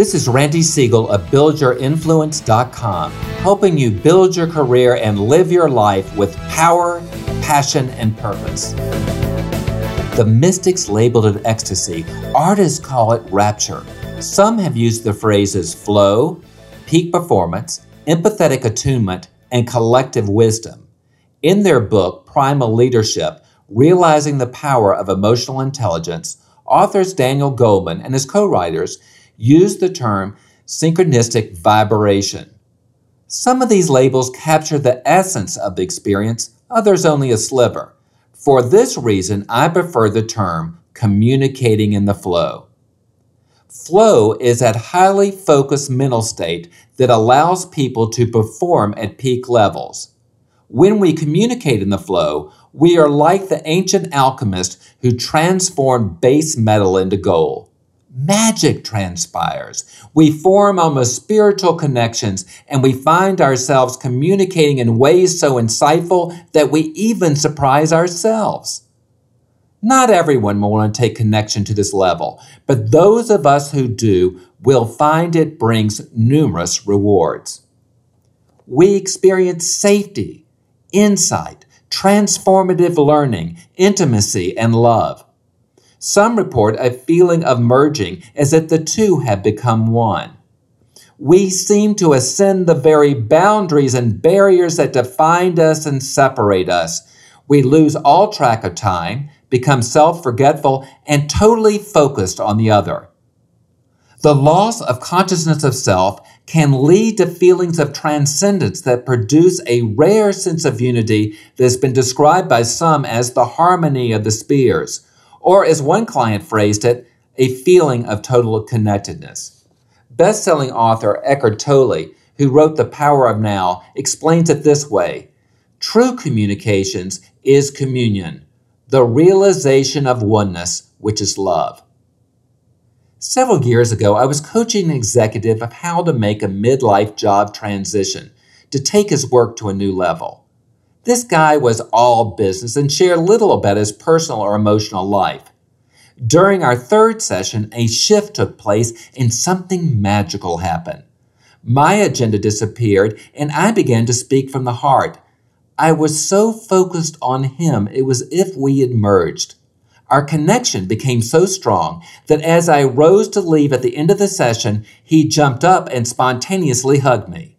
This is Randy Siegel of BuildYourInfluence.com, helping you build your career and live your life with power, passion, and purpose. The mystics labeled it ecstasy, artists call it rapture. Some have used the phrases flow, peak performance, empathetic attunement, and collective wisdom. In their book, Primal Leadership Realizing the Power of Emotional Intelligence, authors Daniel Goleman and his co writers use the term synchronistic vibration. Some of these labels capture the essence of the experience, others only a sliver. For this reason, I prefer the term communicating in the flow. Flow is that highly focused mental state that allows people to perform at peak levels. When we communicate in the flow, we are like the ancient alchemist who transformed base metal into gold. Magic transpires. We form almost spiritual connections and we find ourselves communicating in ways so insightful that we even surprise ourselves. Not everyone will want to take connection to this level, but those of us who do will find it brings numerous rewards. We experience safety, insight, transformative learning, intimacy, and love. Some report a feeling of merging as if the two have become one. We seem to ascend the very boundaries and barriers that define us and separate us. We lose all track of time, become self forgetful, and totally focused on the other. The loss of consciousness of self can lead to feelings of transcendence that produce a rare sense of unity that has been described by some as the harmony of the spheres, or as one client phrased it, a feeling of total connectedness. Best-selling author Eckhart Tolle, who wrote The Power of Now, explains it this way: True communications is communion the realization of oneness, which is love. Several years ago, I was coaching an executive of how to make a midlife job transition to take his work to a new level. This guy was all business and shared little about his personal or emotional life. During our third session, a shift took place and something magical happened. My agenda disappeared and I began to speak from the heart I was so focused on him, it was if we had merged. Our connection became so strong that as I rose to leave at the end of the session, he jumped up and spontaneously hugged me.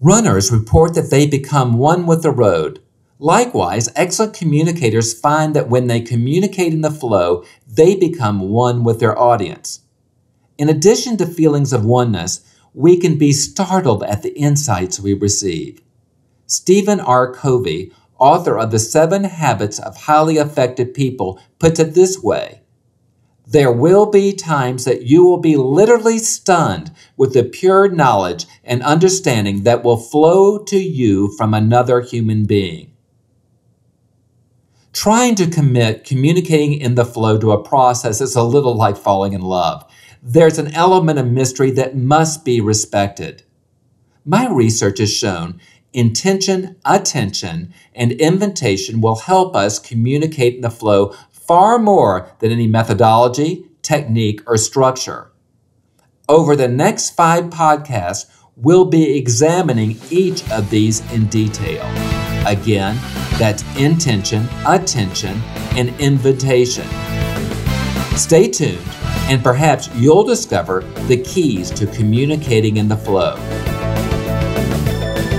Runners report that they become one with the road. Likewise, excellent communicators find that when they communicate in the flow, they become one with their audience. In addition to feelings of oneness, we can be startled at the insights we receive. Stephen R. Covey, author of The Seven Habits of Highly Effective People, puts it this way There will be times that you will be literally stunned with the pure knowledge and understanding that will flow to you from another human being. Trying to commit communicating in the flow to a process is a little like falling in love. There's an element of mystery that must be respected. My research has shown intention, attention, and invitation will help us communicate in the flow far more than any methodology, technique, or structure. Over the next five podcasts, we'll be examining each of these in detail. Again, that's intention, attention, and invitation. Stay tuned, and perhaps you'll discover the keys to communicating in the flow.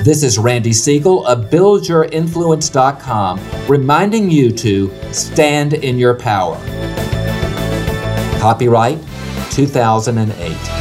This is Randy Siegel of BuildYourInfluence.com reminding you to stand in your power. Copyright 2008.